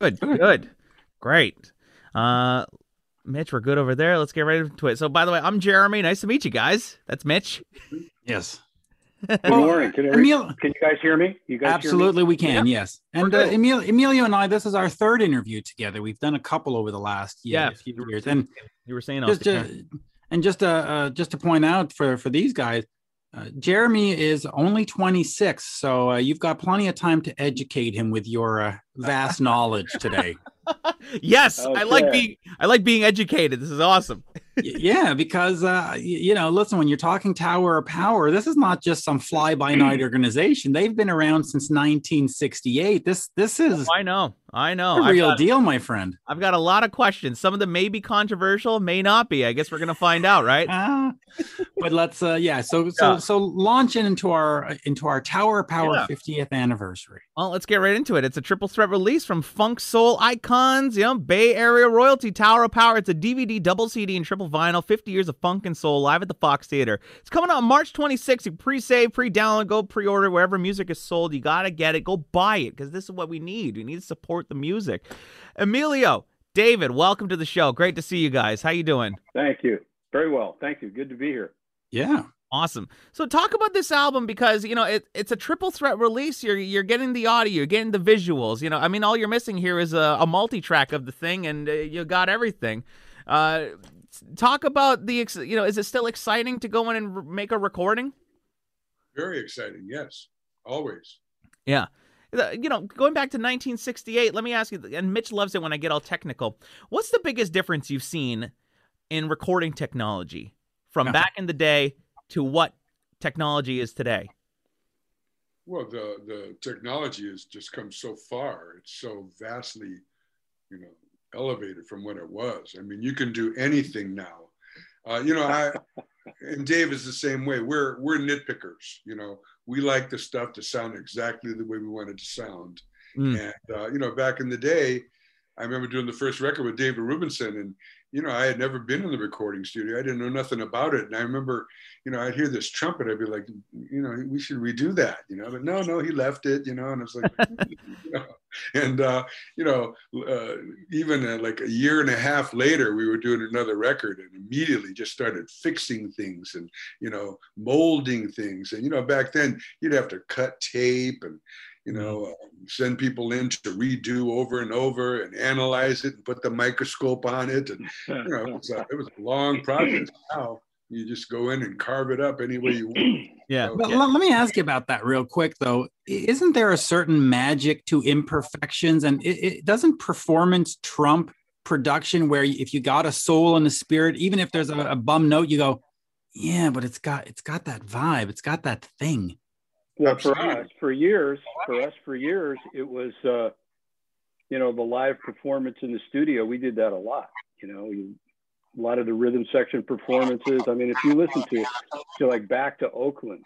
Good, good, great. Uh, Mitch, we're good over there. Let's get right into it. So, by the way, I'm Jeremy. Nice to meet you guys. That's Mitch. Yes. Good morning. Can, every- Emil, can you guys hear me? You guys absolutely, we can. Yes. And We're uh. Emil, Emilio and I, this is our third interview together. We've done a couple over the last year, Yeah. few years. And You were saying just to, and just uh, uh, just to point out for for these guys, uh, Jeremy is only 26, so uh, you've got plenty of time to educate him with your uh, vast knowledge today. yeah. yes, I like being I like being educated. This is awesome. Yeah, because uh, you know, listen, when you're talking Tower of Power, this is not just some fly-by-night organization. They've been around since 1968. This this is I know, I know. I've real got, deal, my friend. I've got a lot of questions. Some of them may be controversial, may not be. I guess we're gonna find out, right? Ah, but let's uh yeah so so Yeah. so launching into our into our tower power Yeah. 50th anniversary Well, let's get right into it. It's a triple threat release from Funk Soul Icons, you know, Bay Area royalty, Tower of Power. It's a DVD, double CD, and triple vinyl. 50 years of funk and soul live at the Fox Theater. It's coming out March 26th. You pre-save, pre-download, go pre-order wherever music is sold. You gotta get it. Go buy it because this is what we need. We need to support the music. Emilio, David, welcome to the show. Great to see you guys. How you doing? Thank you. Very well. Thank you. Good to be here. yeah Awesome. So talk about this album because you know it, it's a triple threat release. You're you're getting the audio, you're getting the visuals. You know, I mean, all you're missing here is a, a multi-track of the thing, and uh, you got everything. Uh, talk about the ex- you know, is it still exciting to go in and r- make a recording? Very exciting, yes, always. Uh, You know, going back to 1968. Let me ask you, and Mitch loves it when I get all technical. What's the biggest difference you've seen in recording technology from back in the day to what technology is today? Well, the the technology has just come so far. It's so vastly, you know, elevated from what it was. I mean, you can do anything now. Uh, you know, I and Dave is the same way. We're we're nitpickers. You know, we like the stuff to sound exactly the way we want it to sound. Mm. And uh, you know, back in the day, I remember doing the first record with David Rubinson, and you know, I had never been in the recording studio. I didn't know nothing about it, and I remember, you know, I'd hear this trumpet. I'd be like, you know, we should redo that, you know. But no, no, he left it, you know, and it's like, you know, and uh, you know, uh, even uh, like a year and a half later, we were doing another record, and immediately just started fixing things and you know, molding things, and you know, back then you'd have to cut tape and you know, uh, send people in to redo over and over and analyze it and put the microscope on it. And, you know, it was a, it was a long process. Now you just go in and carve it up any way you want. Yeah. So, but let, let me ask you about that real quick though isn't there a certain magic to imperfections and it, it doesn't performance trump production where if you got a soul and a spirit even if there's a, a bum note you go yeah but it's got it's got that vibe it's got that thing Well, for us, for years, for us, for years, it was, uh, you know, the live performance in the studio. We did that a lot. You know, you, a lot of the rhythm section performances. I mean, if you listen to, to like back to Oakland,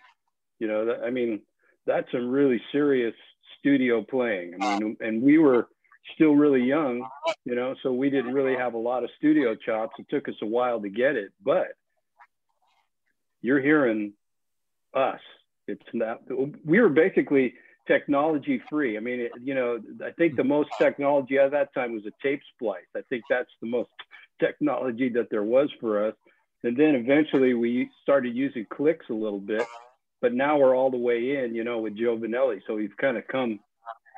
you know, that, I mean, that's some really serious studio playing. I mean, and we were still really young, you know, so we didn't really have a lot of studio chops. It took us a while to get it, but you're hearing us. It's not, we were basically technology free. I mean, it, you know, I think the most technology at that time was a tape splice. I think that's the most technology that there was for us. And then eventually we started using clicks a little bit, but now we're all the way in, you know, with Joe Vannelli. So we've kind of come,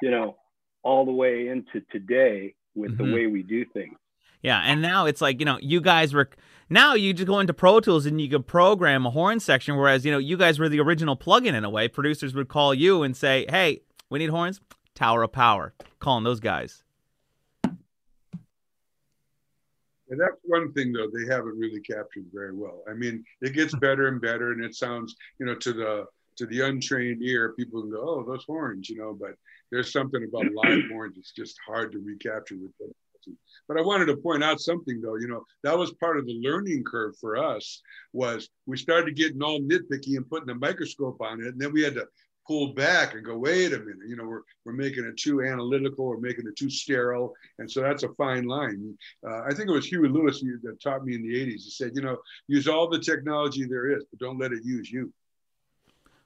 you know, all the way into today with Mhm. the way we do things. Yeah, and now it's like you know, you guys were now you just go into Pro Tools and you can program a horn section, whereas you know you guys were the original plugin in a way. Producers would call you and say, "Hey, we need horns." Tower of Power, calling those guys. And that's one thing though they haven't really captured very well. I mean, it gets better and better, and it sounds, you know, to the to the untrained ear, people can go, "Oh, those horns," you know. But there's something about live horns; it's just hard to recapture with them. But I wanted to point out something though. You know, that was part of the learning curve for us. Was we started getting all nitpicky and putting a microscope on it, and then we had to pull back and go, wait a minute, you know, we're, we're making it too analytical, we're making it too sterile. And so that's a fine line. Uh, I think it was Huey Lewis that taught me in the 80s. He said, you know, use all the technology there is, but don't let it use you.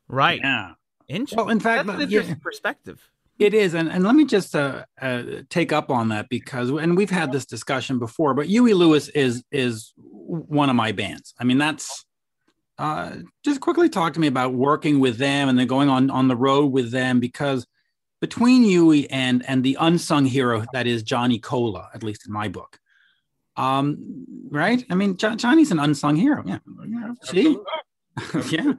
Right. Yeah. Interesting. Well, in fact, That's an yeah. interesting perspective. It is, and, and let me just uh, uh, take up on that because, and we've had this discussion before, but Huey Lewis is is one of my bands. I mean, that's uh, just quickly talk to me about working with them and then going on on the road with them because between Huey and and the unsung hero that is Johnny Colla, at least in my book, um, right? I mean, jo- Johnny's an unsung hero. Yeah, see, yeah.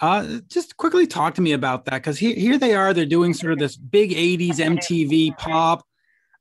Uh, just quickly talk to me about that because here, here they are. They're doing sort of this big 80s MTV pop.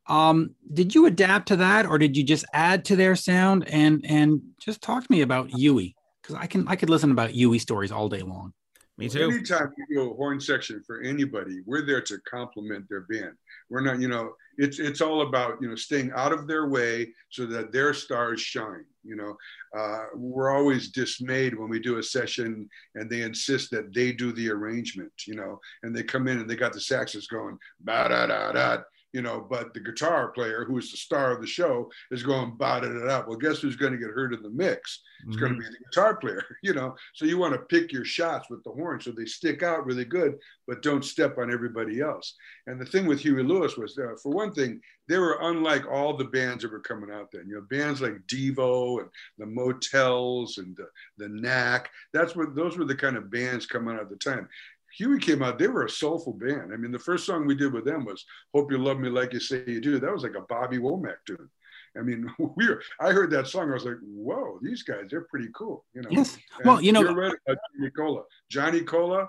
Um, did you adapt to that or did you just add to their sound? And and just talk to me about Huey because I can I could listen about Huey stories all day long. Me too. Anytime we do a horn section for anybody, we're there to complement their band. We're not, you know, it's it's all about you know staying out of their way so that their stars shine. You know, uh, we're always dismayed when we do a session and they insist that they do the arrangement. You know, and they come in and they got the saxes going ba da da da you know, but the guitar player, who is the star of the show, is going botted it up. Well, guess who's going to get hurt in the mix? It's mm-hmm. going to be the guitar player, you know. So you want to pick your shots with the horn so they stick out really good, but don't step on everybody else. And the thing with Huey Lewis was, uh, for one thing, they were unlike all the bands that were coming out then. You know, bands like Devo and the Motels and the, the Knack. That's what those were the kind of bands coming out at the time. Huey came out, they were a soulful band. I mean, the first song we did with them was Hope You Love Me Like You Say You Do. That was like a Bobby Womack tune. I mean, we were, I heard that song. I was like, whoa, these guys, they're pretty cool. You know? Yes. Well, you know, right about Johnny Colla. Johnny Colla,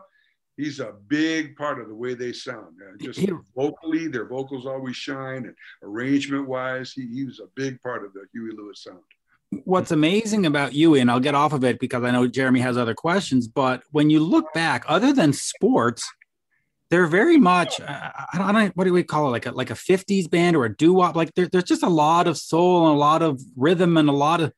he's a big part of the way they sound. Uh, just he, vocally, their vocals always shine and arrangement wise, he, he was a big part of the Huey Lewis sound what's amazing about you, and I'll get off of it because I know Jeremy has other questions, but when you look back, other than sports, they're very much uh, I, don't, I don't what do we call it? Like a like a 50s band or a doo-wop? Like there, there's just a lot of soul and a lot of rhythm and a lot of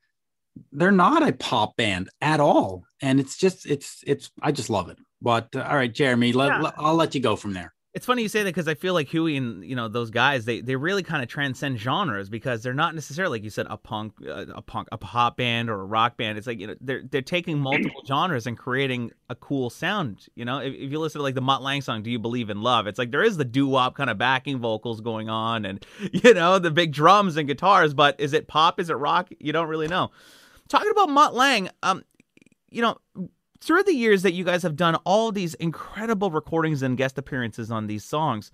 they're not a pop band at all. And it's just it's it's I just love it. But uh, all right Jeremy let, yeah. let, I'll let you go from there it's funny you say that because I feel like Huey and you know those guys they they really kind of transcend genres because they're not necessarily like you said a punk uh, a punk a pop band or a rock band. It's like you know they're they're taking multiple genres and creating a cool sound. You know, if, if you listen to like the Mutt Lange song "Do You Believe in Love," it's like there is the doo wop kind of backing vocals going on and you know the big drums and guitars. But is it pop? Is it rock? You don't really know. Talking about Mutt Lange, um, you know through the years that you guys have done all these incredible recordings and guest appearances on these songs,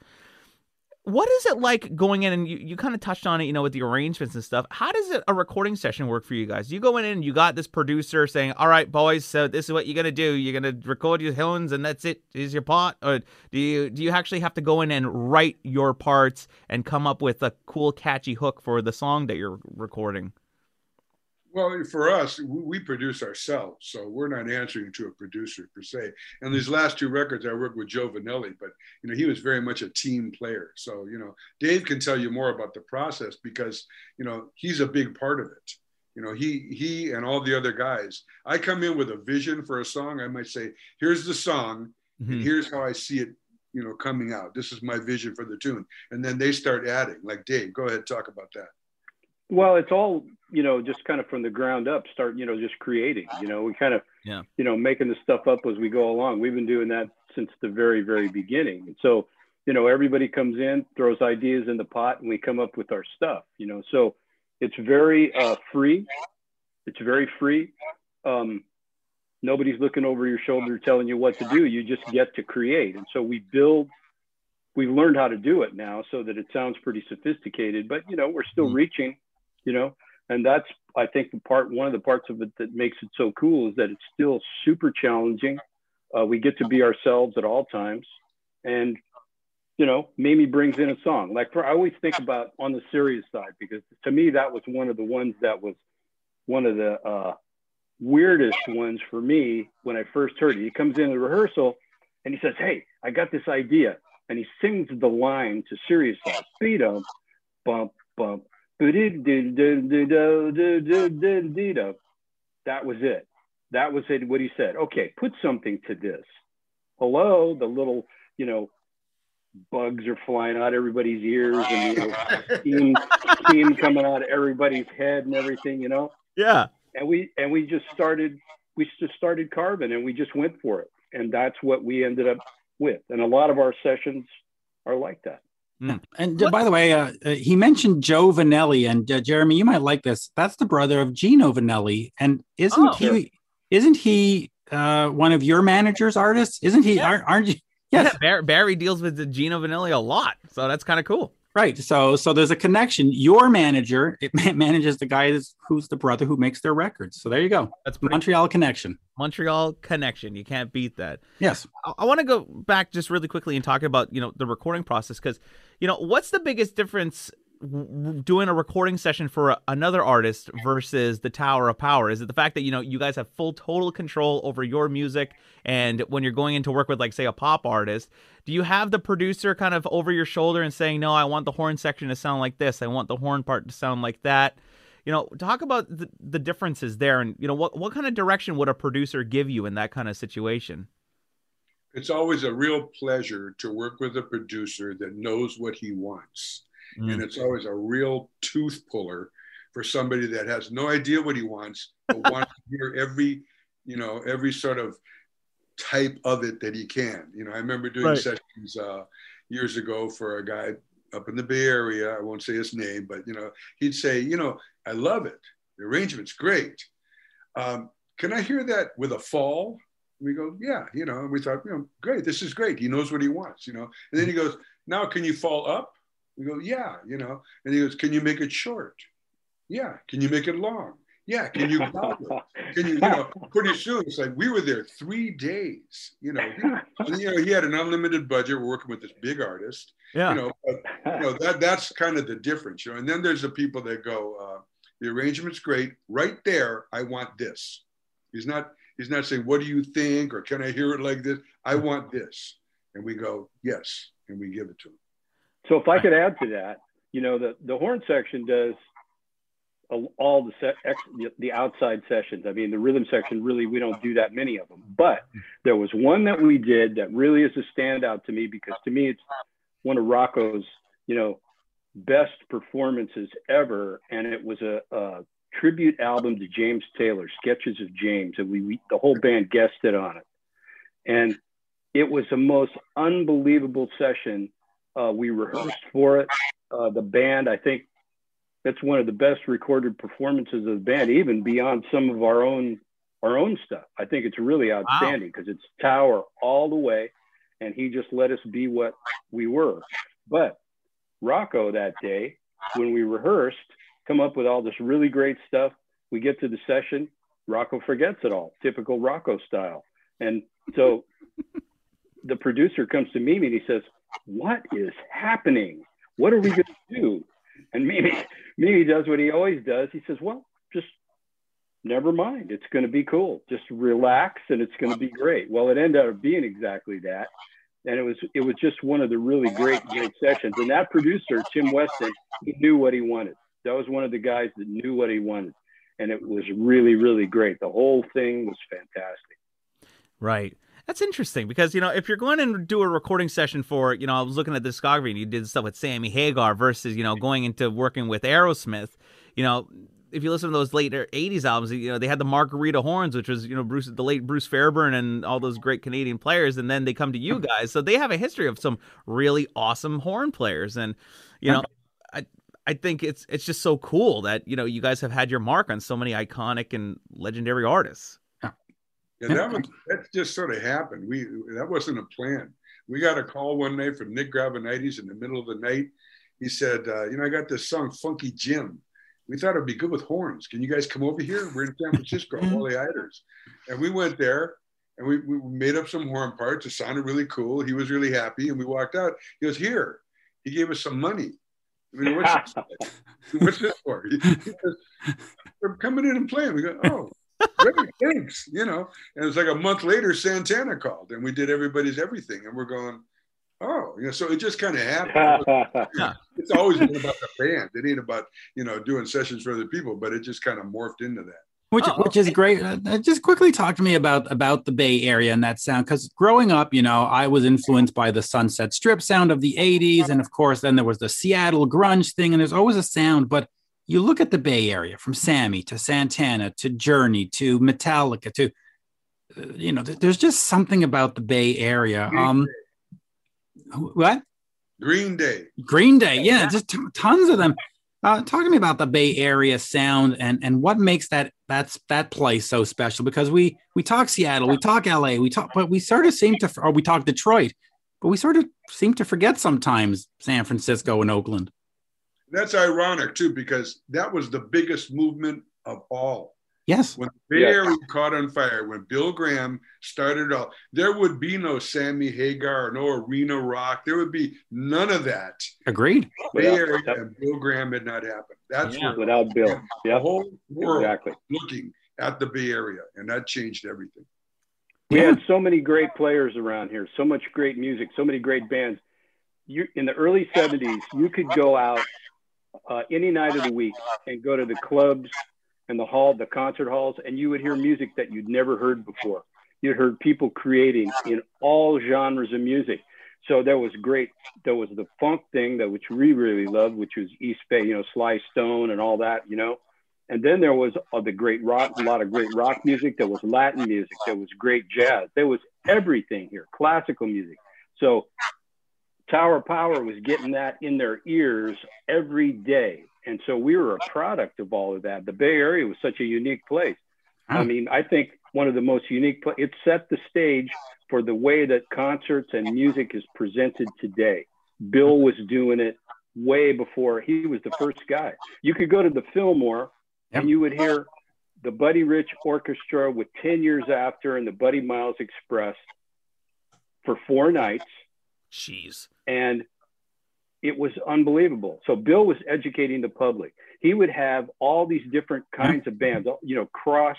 what is it like going in and you, you kind of touched on it, you know, with the arrangements and stuff. How does it, a recording session work for you guys? You go in and you got this producer saying, All right, boys, so this is what you're gonna do. You're gonna record your horns and that's it. Is your part?" Or do you do you actually have to go in and write your parts and come up with a cool catchy hook for the song that you're recording? Well, for us, we produce ourselves, so we're not answering to a producer per se. And these last two records, I worked with Joe Vannelli, but you know he was very much a team player. So you know Dave can tell you more about the process because you know he's a big part of it. You know he he and all the other guys. I come in with a vision for a song. I might say, "Here's the song, mm-hmm. and here's how I see it." You know, coming out. This is my vision for the tune, and then they start adding. Like Dave, go ahead, talk about that. Well, it's all you know, just kind of from the ground up, start you know, just creating. You know, we kind of, yeah, you know, making the stuff up as we go along. We've been doing that since the very, very beginning. And so, you know, everybody comes in, throws ideas in the pot, and we come up with our stuff. You know, so it's very uh, free. It's very free. Um, nobody's looking over your shoulder telling you what to do. You just get to create. And so we build we've learned how to do it now so that it sounds pretty sophisticated, but you know, we're still mm-hmm. reaching you know? And that's i think the part one of the parts of it that makes it so cool is that it's still super challenging. Uh, we get to be ourselves at all times. And you know Mimi brings in a song. Like for, i always think about on the serious side because to me that was one of the ones that was one of the uh, weirdest ones for me when i first heard it. He comes in the rehearsal and he says hey i got this idea. And he sings the line to serious side speed up bump bump that was it. That was it. What he said. Okay, put something to this. Hello, the little, you know, bugs are flying out everybody's ears and you know, steam, steam coming out of everybody's head and everything, you know. Yeah. And we and we just started we just started carving and we just went for it. And that's what we ended up with. And a lot of our sessions are like that. Mm. And uh, by the way, uh, uh, he mentioned Joe Vannelli, and uh, Jeremy, you might like this. That's the brother of Gino Vannelli, and isn't oh, he? Sure. Isn't he uh, one of your managers' artists? Isn't he? Yeah. Aren't, aren't you? Yes. Yeah, Barry, Barry deals with the Gino Vannelli a lot, so that's kind of cool. Right. So so there's a connection. Your manager it manages the guy who's the brother who makes their records. So there you go. That's Montreal connection. Montreal connection. You can't beat that. Yes. I, I want to go back just really quickly and talk about you know the recording process because you know what's the biggest difference doing a recording session for another artist versus the Tower of Power? Is it the fact that you know you guys have full total control over your music, and when you're going into work with like say a pop artist, do you have the producer kind of over your shoulder and saying, "No, I want the horn section to sound like this. I want the horn part to sound like that." You know, talk about the, the differences there, and you know what what kind of direction would a producer give you in that kind of situation? It's always a real pleasure to work with a producer that knows what he wants Mm. And it's always a real tooth puller for somebody that has no idea what he wants, but wants to hear every, you know, every sort of type of it that he can. You know, I remember doing right. sessions uh, years ago for a guy up in the Bay Area. I won't say his name, but you know, he'd say, you know, I love it. The arrangement's great. Um, can I hear that with a fall? And we go, yeah, you know, and we thought, you know, great, this is great. He knows what he wants, you know. And then he goes, now can you fall up? We go, yeah, you know. And he goes, can you make it short? Yeah. Can you make it long? Yeah. Can you Can you, you know, pretty soon it's like we were there three days, you know. And, you know, he had an unlimited budget. We're working with this big artist. Yeah. You know, but, you know, that that's kind of the difference, you know. And then there's the people that go, uh, the arrangement's great. Right there, I want this. He's not, he's not saying, what do you think? Or can I hear it like this? I want this. And we go, yes. And we give it to him. So if I could add to that, you know, the, the horn section does all the set, ex, the outside sessions. I mean, the rhythm section really we don't do that many of them. But there was one that we did that really is a standout to me because to me it's one of Rocco's, you know, best performances ever, and it was a, a tribute album to James Taylor, Sketches of James, and we, we the whole band guested on it, and it was the most unbelievable session uh, we rehearsed for it. Uh, the band, I think, that's one of the best recorded performances of the band, even beyond some of our own our own stuff. I think it's really outstanding because wow. it's Tower all the way, and he just let us be what we were. But Rocco that day, when we rehearsed, come up with all this really great stuff. We get to the session, Rocco forgets it all, typical Rocco style. And so the producer comes to me and he says, what is happening? What are we going to do? And Mimi, Mimi does what he always does. He says, well, just never mind. It's going to be cool. Just relax and it's going to be great. Well, it ended up being exactly that. And it was it was just one of the really great great sessions. And that producer, Tim Weston, he knew what he wanted. That was one of the guys that knew what he wanted. And it was really, really great. The whole thing was fantastic. Right. That's interesting because you know if you're going to do a recording session for you know I was looking at the discography and you did stuff with Sammy Hagar versus you know going into working with Aerosmith, you know if you listen to those later '80s albums, you know they had the Margarita horns, which was you know Bruce, the late Bruce Fairbairn, and all those great Canadian players, and then they come to you mm-hmm. guys, so they have a history of some really awesome horn players, and you know, I I think it's it's just so cool that you know you guys have had your mark on so many iconic and legendary artists. Yeah, that was that just sort of happened. We that wasn't a plan. We got a call one night from Nick Gravenites in the middle of the night. He said, uh, "You know, I got this song, Funky Jim. We thought it'd be good with horns. Can you guys come over here? We're in San Francisco, Wally Heider's." And we went there and we, we made up some horn parts. It sounded really cool. He was really happy, and we walked out. He goes, "Here." He gave us some money. I mean, what's, this, what's this for? He, he goes, "We're coming in and playing." We go, "Oh." Great, thanks. You know, and it's like a month later, Santana called, and we did everybody's everything, and we're going, oh, you know, so it just kind of happened. it's always been about the band. It ain't about you know doing sessions for other people, but it just kind of morphed into that. Which, oh, which is great. Uh, uh, just quickly talk to me about about the Bay Area and that sound, because growing up, you know, I was influenced by the Sunset Strip sound of the '80s, and of course, then there was the Seattle grunge thing, and there's always a sound, but you look at the Bay Area from Sammy to Santana to Journey to Metallica to, uh, you know, there's just something about the Bay Area. Um, what? Green Day. Green Day, yeah, just t- tons of them. Uh, talk to me about the Bay Area sound and and what makes that that's that place so special because we we talk Seattle, we talk LA, we talk, but we sort of seem to, or we talk Detroit, but we sort of seem to forget sometimes San Francisco and Oakland. That's ironic too, because that was the biggest movement of all. Yes. When the Bay Yes. Area caught on fire, when Bill Graham started off, there would be no Sammy Hagar or no Arena Rock. There would be none of that. Agreed. Bay Without- Area yep. and Bill Graham had not happened. That's Yeah. without Bill. the Yeah, whole world exactly. looking at the Bay Area, and that changed everything. We Yeah. had so many great players around here, so much great music, so many great bands. You in the early '70s, you could go out uh, any night of the week and go to the clubs and the hall, the concert halls, and you would hear music that you'd never heard before. You'd heard people creating in all genres of music. So there was great. There was the funk thing that which we really loved, which was East Bay, you know, Sly Stone and all that, you know. And then there was uh, the great rock, a lot of great rock music. There was Latin music. There was great jazz. There was everything here, classical music. So Tower Power was getting that in their ears every day. And so we were a product of all of that. The Bay Area was such a unique place. I mean, I think one of the most unique, pla- it set the stage for the way that concerts and music is presented today. Bill was doing it way before he was the first guy. You could go to the Fillmore Yep. and you would hear the Buddy Rich Orchestra with 10 years after and the Buddy Miles Express for four nights. Jeez. And it was unbelievable. So Bill was educating the public. He would have all these different kinds of bands, you know, cross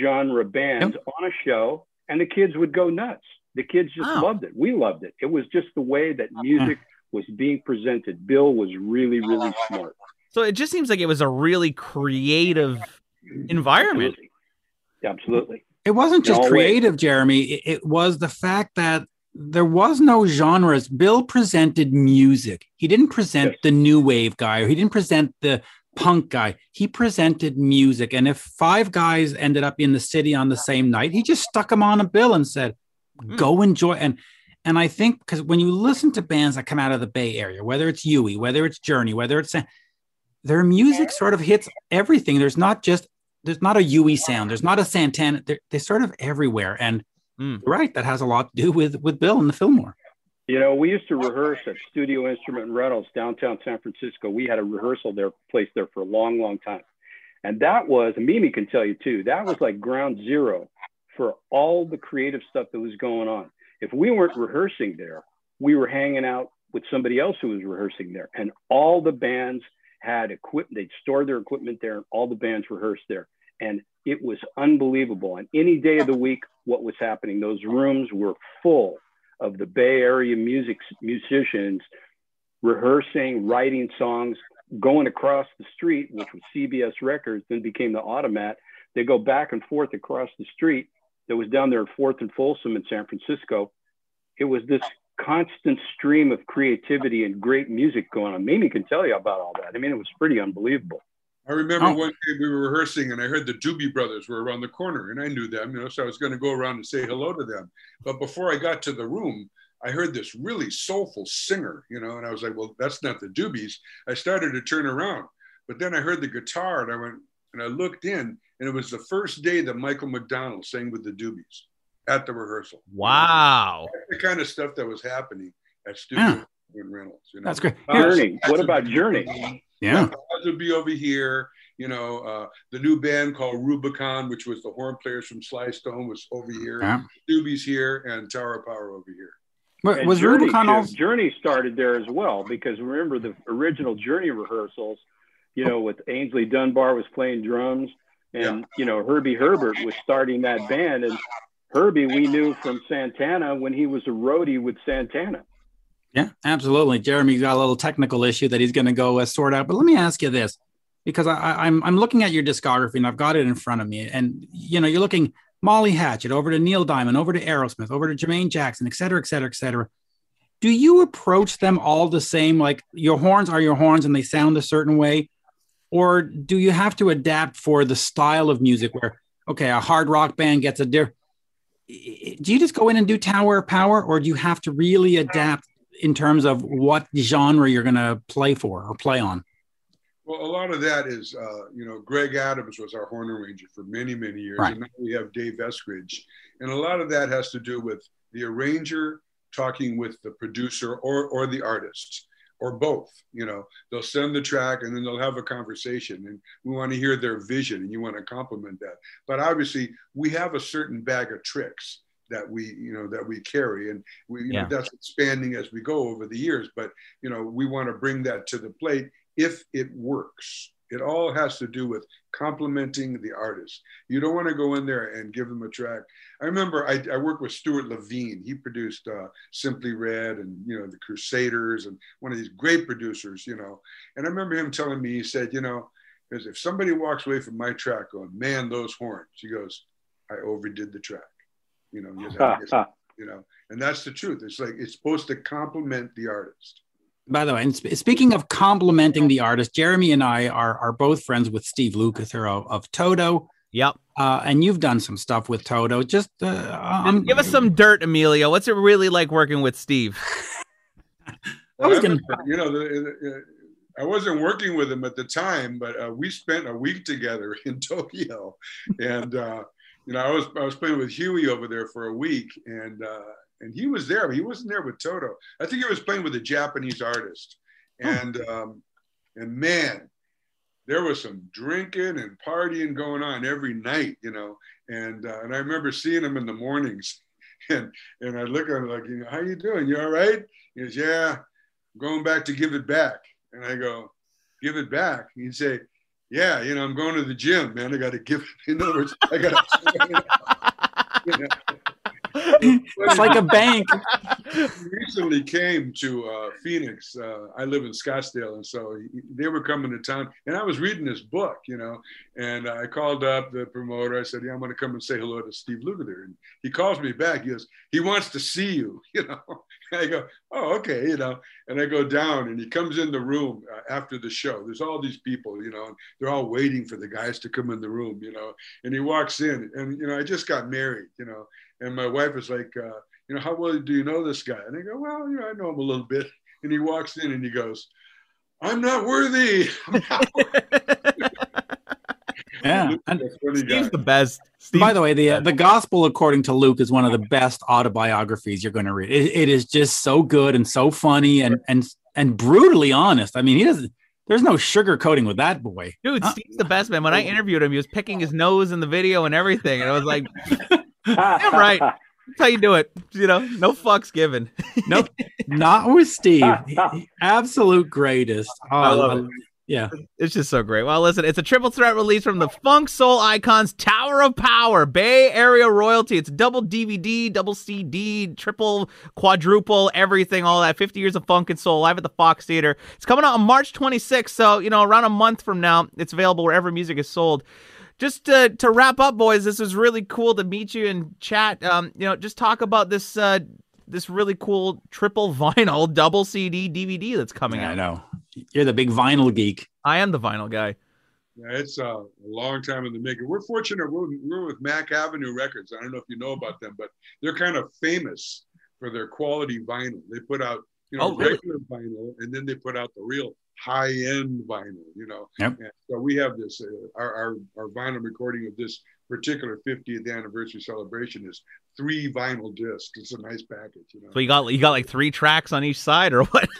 genre bands on a show, and the kids would go nuts. The kids just Wow. loved it. We loved it. It was just the way that music was being presented. Bill was really, really smart. So it just seems like it was a really creative environment. Absolutely. Absolutely. It wasn't just No way. creative, Jeremy. It, it was the fact that there was no genres. Bill presented music. He didn't present Yes. the new wave guy or he didn't present the punk guy. He presented music. And if five guys ended up in the city on the same night, he just stuck them on a bill and said, Hmm. go enjoy. And and I think because when you listen to bands that come out of the Bay Area, whether it's Huey, whether it's Journey, whether it's their music sort of hits everything. There's not just there's not a Huey sound. There's not a Santana. They're, they're sort of everywhere. And Mm. right, that has a lot to do with with Bill and the Fillmore. You know, we used to rehearse at Studio Instrument and Rentals downtown San Francisco. We had a rehearsal there, place there for a long, long time. And that was, and Mimi can tell you too, that was like ground zero for all the creative stuff that was going on. If we weren't rehearsing there, we were hanging out with somebody else who was rehearsing there. And all the bands had equipment, they'd store their equipment there, and all the bands rehearsed there. And it was unbelievable. And any day of the week, what was happening, those rooms were full of the Bay Area music musicians rehearsing, writing songs, going across the street, which was CBS Records, then became the Automat. They go back and forth across the street. That was down there at Fourth and Folsom in San Francisco. It was this constant stream of creativity and great music going on. Mimi can tell you about all that. I mean, it was pretty unbelievable. I remember Oh. one day we were rehearsing and I heard the Doobie Brothers were around the corner and I knew them, you know, so I was going to go around and say hello to them. But before I got to the room, I heard this really soulful singer, you know, and I was like, well, that's not the Doobies. I started to turn around, but then I heard the guitar and I went and I looked in and it was the first day that Michael McDonald sang with the Doobies at the rehearsal. Wow. That's the kind of stuff that was happening at Studio in Reynolds. You know? That's great. Here- Journey. What about Journey? Yeah. Oz would be over here. You know, uh, the new band called Rubicon, which was the horn players from Sly Stone, was over here. yeah. Doobie's here, and Tower Power over here. But And was Journey, Rubicon too. also? Journey started there as well because remember the original Journey rehearsals, you know, with Aynsley Dunbar was playing drums and you know Herbie Herbert was starting that band and Herbie we knew from Santana when he was a roadie with Santana. Yeah, absolutely. Jeremy's got a little technical issue that he's going to go uh, sort out. But let me ask you this, because I, I, I'm I'm looking at your discography and I've got it in front of me, and you know you're looking Molly Hatchet over to Neil Diamond, over to Aerosmith, over to Jermaine Jackson, et cetera, et cetera, et cetera. Do you approach them all the same? Like your horns are your horns and they sound a certain way, or do you have to adapt for the style of music? Where okay, a hard rock band gets a different. Do you just go in and do Tower of Power, or do you have to really adapt in terms of what genre you're going to play for or play on? Well, a lot of that is, uh, you know, Greg Adams was our horn arranger for many, many years. Right. And now we have Dave Eskridge. And a lot of that has to do with the arranger talking with the producer or, or the artist or both. You know, they'll send the track and then they'll have a conversation and we want to hear their vision and you want to compliment that. But obviously, we have a certain bag of tricks that we you know that we carry. And we you Yeah. know that's expanding as we go over the years but you know we want to bring that to the plate if it works. It all has to do with complimenting the artist. You don't want to go in there and give them a track. I remember i, I worked with stewart levine. He produced uh, simply red and you know the crusaders and one of these great producers you know. And i remember him telling me he said you know because if somebody walks away from my track going man those horns he goes i overdid the track you know you know, you know and that's the truth it's like it's supposed to compliment the artist By the way, and sp- speaking of complimenting the artist, Jeremy and I are are both friends with Steve Lukather of, of Toto, Yep. uh, and you've done some stuff with Toto. Just uh, um, Give us some dirt, Emilio. What's it really like working with Steve? I was gonna- you know, the, the, I wasn't working with him at the time, but uh, we spent a week together in Tokyo, and uh, you know, I was I was playing with Huey over there for a week, and uh, and he was there, but he wasn't there with Toto. I think he was playing with a Japanese artist, and um, and man, there was some drinking and partying going on every night, you know, and uh, and I remember seeing him in the mornings, and and I look at him like, you know, how you doing? You all right? He goes, yeah, I'm going back to give it back. And I go, give it back. He'd say, yeah, you know, I'm going to the gym, man. I got to give it. In other words, I got to. it's like a bank. recently came to uh, Phoenix. Uh, I live in Scottsdale, and so he, they were coming to town. And I was reading this book, you know, and I called up the promoter. I said, "Yeah, I'm going to come and say hello to Steve Lukather." And he calls me back. He goes, "He wants to see you," you know. And I go, "Oh, okay," you know. And I go down, and he comes in the room uh, after the show. There's all these people, you know, and they're all waiting for the guys to come in the room, you know. And he walks in, and you know, I just got married, you know, and my wife was like. Uh, you know, how well do you know this guy? And I go, well, you know, I know him a little bit. And he walks in and he goes, I'm not worthy. I'm not worthy. Yeah. And That's what he Steve's got. the best. Steve, by the way, the uh, the Gospel according to Luke is one of the best autobiographies you're going to read. It, it is just so good and so funny and and and brutally honest. I mean, he doesn't. There's no sugarcoating with that boy. dude, Huh? Steve's the best man. When I interviewed him, he was picking his nose in the video and everything, and I was like, "Damn right, that's how you do it." You know, no fucks given. Nope, not with Steve. Absolute greatest. Oh, I love it. Yeah. It's just so great. Well, listen, it's a triple threat release from the Funk Soul Icons Tower of Power, Bay Area royalty. It's double DVD, double CD, triple, quadruple, everything, all that. 50 years of funk and soul live at the Fox Theater. It's coming out on March 26th, so, you know, around a month from now, it's available wherever music is sold. Just to, to wrap up, boys, this was really cool to meet you and chat. Um, you know, just talk about this uh, this really cool triple vinyl double CD DVD that's coming I out. I know. You're the big vinyl geek. I am the vinyl guy. Yeah, it's uh, a long time in the making. We're fortunate. We're, we're with Mack Avenue Records. I don't know if you know about them, but they're kind of famous for their quality vinyl. They put out, you know, Oh, really? regular vinyl, and then they put out the real high-end vinyl. You know, Yep. And so we have this. Uh, our, our our vinyl recording of this particular 50th anniversary celebration is three vinyl discs. It's a nice package. You know, So you got you got like three tracks on each side, or what?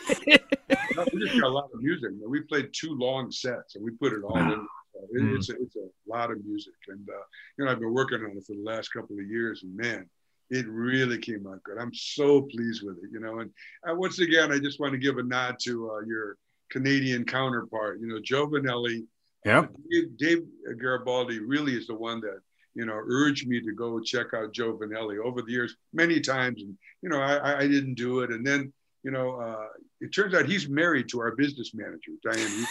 No, we just got a lot of music. We played two long sets, and we put it all in. So it- Mm. It's a, it's a lot of music, and uh, you know I've been working on it for the last couple of years, and man, it really came out good. I'm so pleased with it, you know. And uh, once again, I just want to give a nod to uh, your Canadian counterpart, you know, Joe Vannelli. Yep. Dave, Dave Garibaldi really is the one that you know urged me to go check out Joe Vannelli over the years many times, and you know I, I didn't do it, and then you know uh, it turns out he's married to our business manager Diane,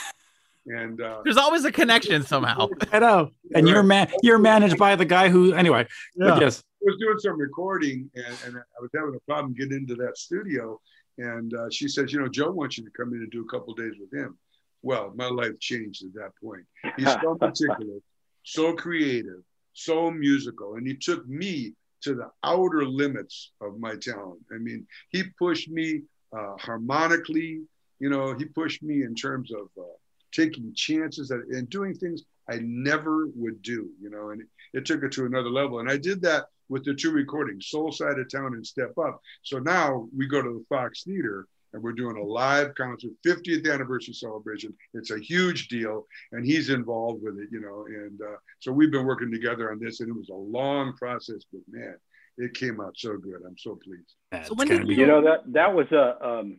and uh, There's always a connection somehow. I know. And you're man you're managed by the guy who anyway. But yes. I was doing some recording, and, and I was having a problem getting into that studio, and uh, she says, you know, Joe wants you to come in and do a couple days with him. Well, my life changed at that point. He's so particular, so creative, so musical, and he took me to the outer limits of my talent. I mean, he pushed me uh, harmonically. You know, he pushed me in terms of uh, taking chances and doing things I never would do. You know, and it, it took it to another level. And I did that with the two recordings, Soul Side of Town and Step Up. So now we go to the Fox Theater and we're doing a live concert, 50th anniversary celebration. It's a huge deal, and he's involved with it, you know. And uh, so we've been working together on this, and it was a long process, but man, it came out so good. I'm so pleased. So when did you, you know that that was a um,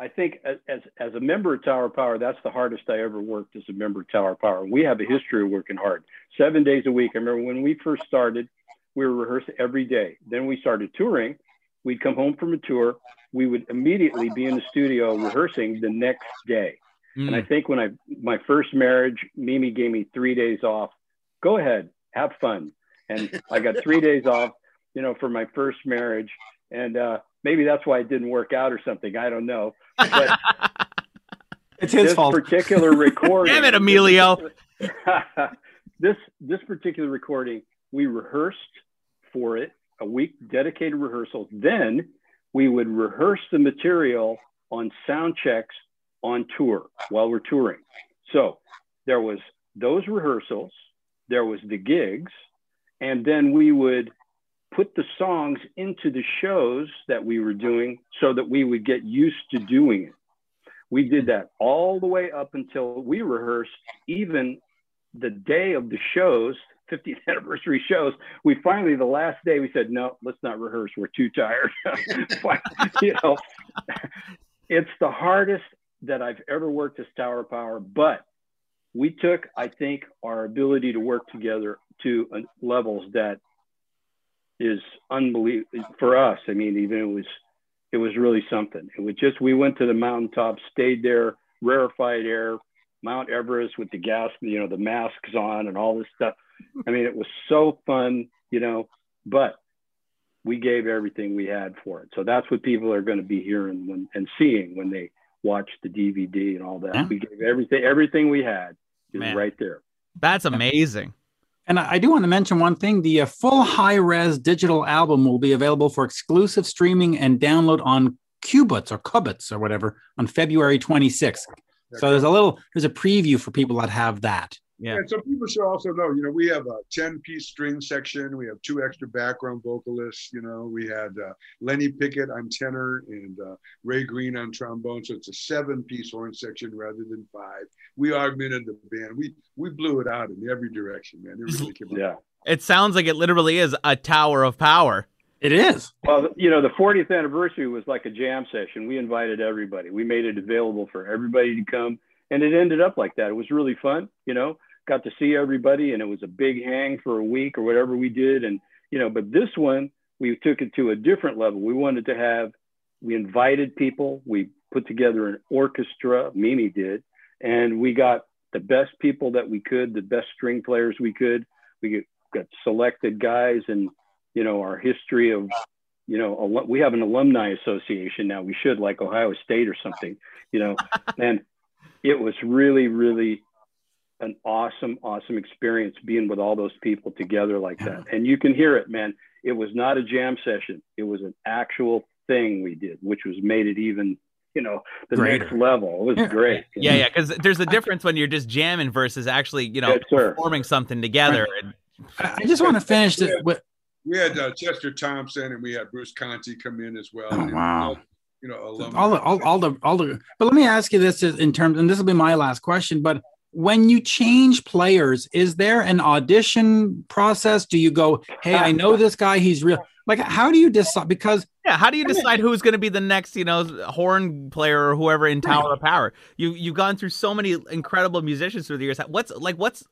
I think as as a member of Tower Power, that's the hardest I ever worked as a member of Tower Power. We have a history of working hard, seven days a week. I remember when we first started, we were rehearsing every day. Then we started touring. We'd come home from a tour. We would immediately be in the studio rehearsing the next day. Mm. And I think when I my first marriage, Mimi gave me three days off. Go ahead, have fun. And I got three days off, you know, for my first marriage. And uh, maybe that's why it didn't work out or something. I don't know. But it's his this fault. particular recording. Damn it, Emilio. this this particular recording, we rehearsed for it a week dedicated rehearsals. Then we would rehearse the material on sound checks on tour while we're touring. So there was those rehearsals, there was the gigs, and then we would put the songs into the shows that we were doing so that we would get used to doing it. We did that all the way up until we rehearsed even the day of the shows, 50th anniversary shows. We finally, the last day, we said, no, let's not rehearse. We're too tired. you know, it's the hardest that I've ever worked as Tower Power, but we took, I think, our ability to work together to uh, levels that is unbelievable for us. I mean, even it was it was really something. It was just we went to the mountaintop, stayed there, rarefied air, Mount Everest with the gas, you know, the masks on and all this stuff. I mean, it was so fun, you know, but we gave everything we had for it. So that's what people are going to be hearing when, and seeing when they watch the DVD and all that. Yeah. We gave everything, everything we had is Man, right there. That's amazing. And I do want to mention one thing: the uh, full high-res digital album will be available for exclusive streaming and download on Qobuz or Qobuz or whatever on February 26th. So there's a little there's a preview for people that have that. Yeah. And so people should also know, you know, we have a 10 piece string section. We have two extra background vocalists. You know, we had uh, Lenny Pickett on tenor and uh, Ray Green on trombone. So it's a seven piece horn section rather than five. We augmented the band. We we blew it out in every direction, man. It really came yeah. It sounds like it literally is a tower of power. It is. Well, you know, the 40th anniversary was like a jam session. We invited everybody. We made it available for everybody to come, and it ended up like that. It was really fun. You know, got to see everybody, and it was a big hang for a week or whatever we did. And you know, but this one we took it to a different level. We wanted to have. We invited people. We put together an orchestra. Mimi did, and we got the best people that we could, the best string players we could. We got selected guys and you know, our history of, you know, we have an alumni association now. We should like Ohio State or something, you know, and it was really, really an awesome, awesome experience being with all those people together like that. And you can hear it, man. It was not a jam session. It was an actual thing we did, which was made it even you know the Greater. next level. It was yeah. great. Yeah, yeah, because there's a difference when you're just jamming versus actually you know yes, performing something together. I just want to finish this with we had uh, Chester Thompson and we had Bruce Conti come in as well. Oh, wow. And, you know, alumni. all the, all, all the, all the, but let me ask you this in terms, and this will be my last question, but when you change players, is there an audition process? Do you go, Hey, I know this guy, he's real. Like, how do you decide? Because yeah, how do you decide who's going to be the next, you know, horn player or whoever in Tower of Power? You you've gone through so many incredible musicians through the years. What's like, what's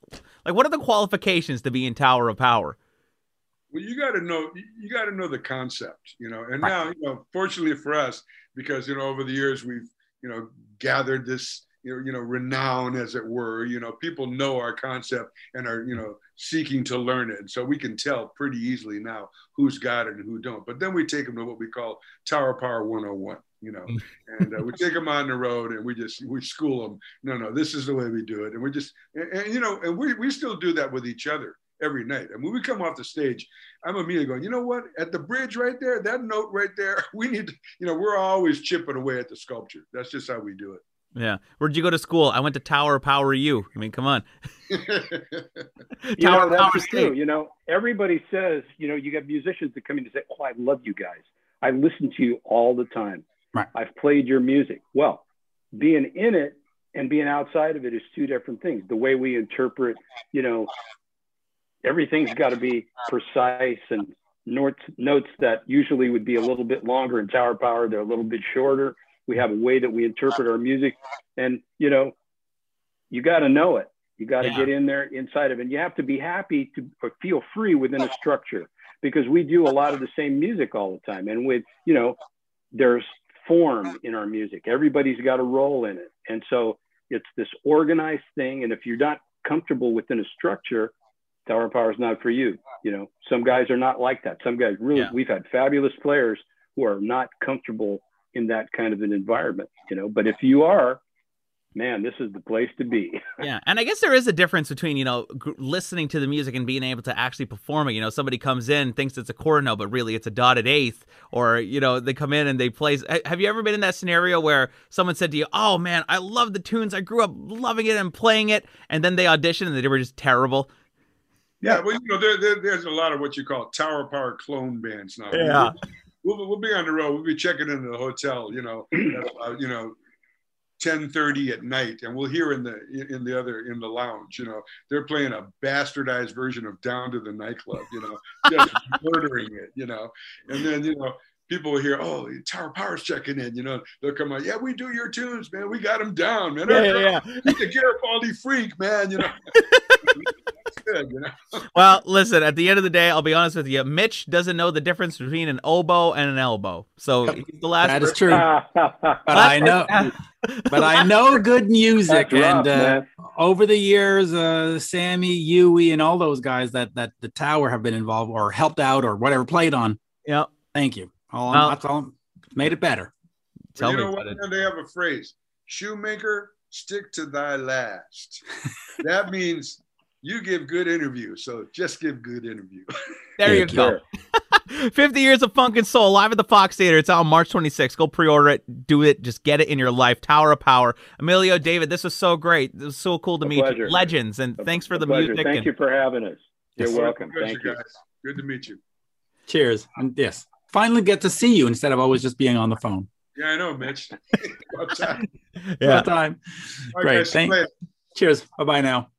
like, what are the qualifications to be in Tower of Power? Well, you got to know you got to know the concept, you know. And now, you know, fortunately for us, because you know over the years we've you know gathered this you know, renown as it were. You know, people know our concept and are you know seeking to learn it, and so we can tell pretty easily now who's got it and who don't. But then we take them to what we call Tower Power 101 you know, mm. and uh, we take them on the road and we just we school them. No, no, this is the way we do it, and we just and, and, you know, and we we still do that with each other every night. And when we come off the stage, I'm immediately going, you know what? At the bridge right there, that note right there, we need to, you know, we're always chipping away at the sculpture. That's just how we do it. Yeah. Where'd you go to school? I went to Tower Power U. I mean, come on. you know, that's true. You know, everybody says, you know, you got musicians that come in and say, "Oh, I love you guys. I listen to you all the time. Right. I've played your music." Well, being in it and being outside of it is two different things. The way we interpret, you know, everything's got to be precise and notes notes that usually would be a little bit longer in Tower Power, they're a little bit shorter. We have a way that we interpret our music, and you know, you got to know it. You got to yeah. get in there inside of it. And you have to be happy to feel free within a structure because we do a lot of the same music all the time. And with, you know, there's form in our music. Everybody's got a role in it. And so it's this organized thing. And if you're not comfortable within a structure, Tower Power is not for you. You know, some guys are not like that. Some guys really, yeah. we've had fabulous players who are not comfortable in that kind of an environment, you know, but if you are, man, this is the place to be. yeah, and I guess there is a difference between you know g- listening to the music and being able to actually perform it. You know, somebody comes in thinks it's a quarter note, but really it's a dotted eighth, or you know they come in and they play. Have you ever been in that scenario where someone said to you, "Oh man, I love the tunes. I grew up loving it and playing it," and then they audition and they were just terrible. Yeah, well, you know, there, there, there's a lot of what you call tower power clone bands now. Yeah. We'll, we'll, be on the road. We'll be checking into the hotel, you know, uh, you know, 10:30 at night, and we'll hear in the in the other in the lounge, you know, they're playing a bastardized version of "Down to the Nightclub," you know, just murdering it, you know, and then you know people will hear, "Oh, Tower Power's checking in," you know, they'll come out, "Yeah, we do your tunes, man. We got them down, man. Yeah, yeah, yeah. He's a Garibaldi freak, man. You know." good, you know. well, listen. At the end of the day, I'll be honest with you. Mitch doesn't know the difference between an oboe and an elbow. So he's the last. That is true. but I know. but I know good music, and uh, over the years, uh, Sammy, Huey, and all those guys that that the Tower have been involved or helped out or whatever played on. Yep. Thank you. All well, that's all made it better. Tell you know what? It. They have a phrase: "Shoemaker, stick to thy last." that means you give good interviews, so just give good interview. There you go. 50 years of funk and soul live at the Fox Theater. It's out on March 26th. Go pre-order it. Do it. Just get it in your life. Tower of Power. Emilio, David, this was so great. It was so cool to a meet pleasure. you. Legends, and a, thanks for the pleasure. music. Thank and... you for having us. You're yes. welcome. Thank you. Guys. Good to meet you. Cheers. And yes, finally get to see you instead of always just being on the phone. Yeah, I know, Mitch. About time. yeah. About time. Great. Thank- Cheers. Bye bye now.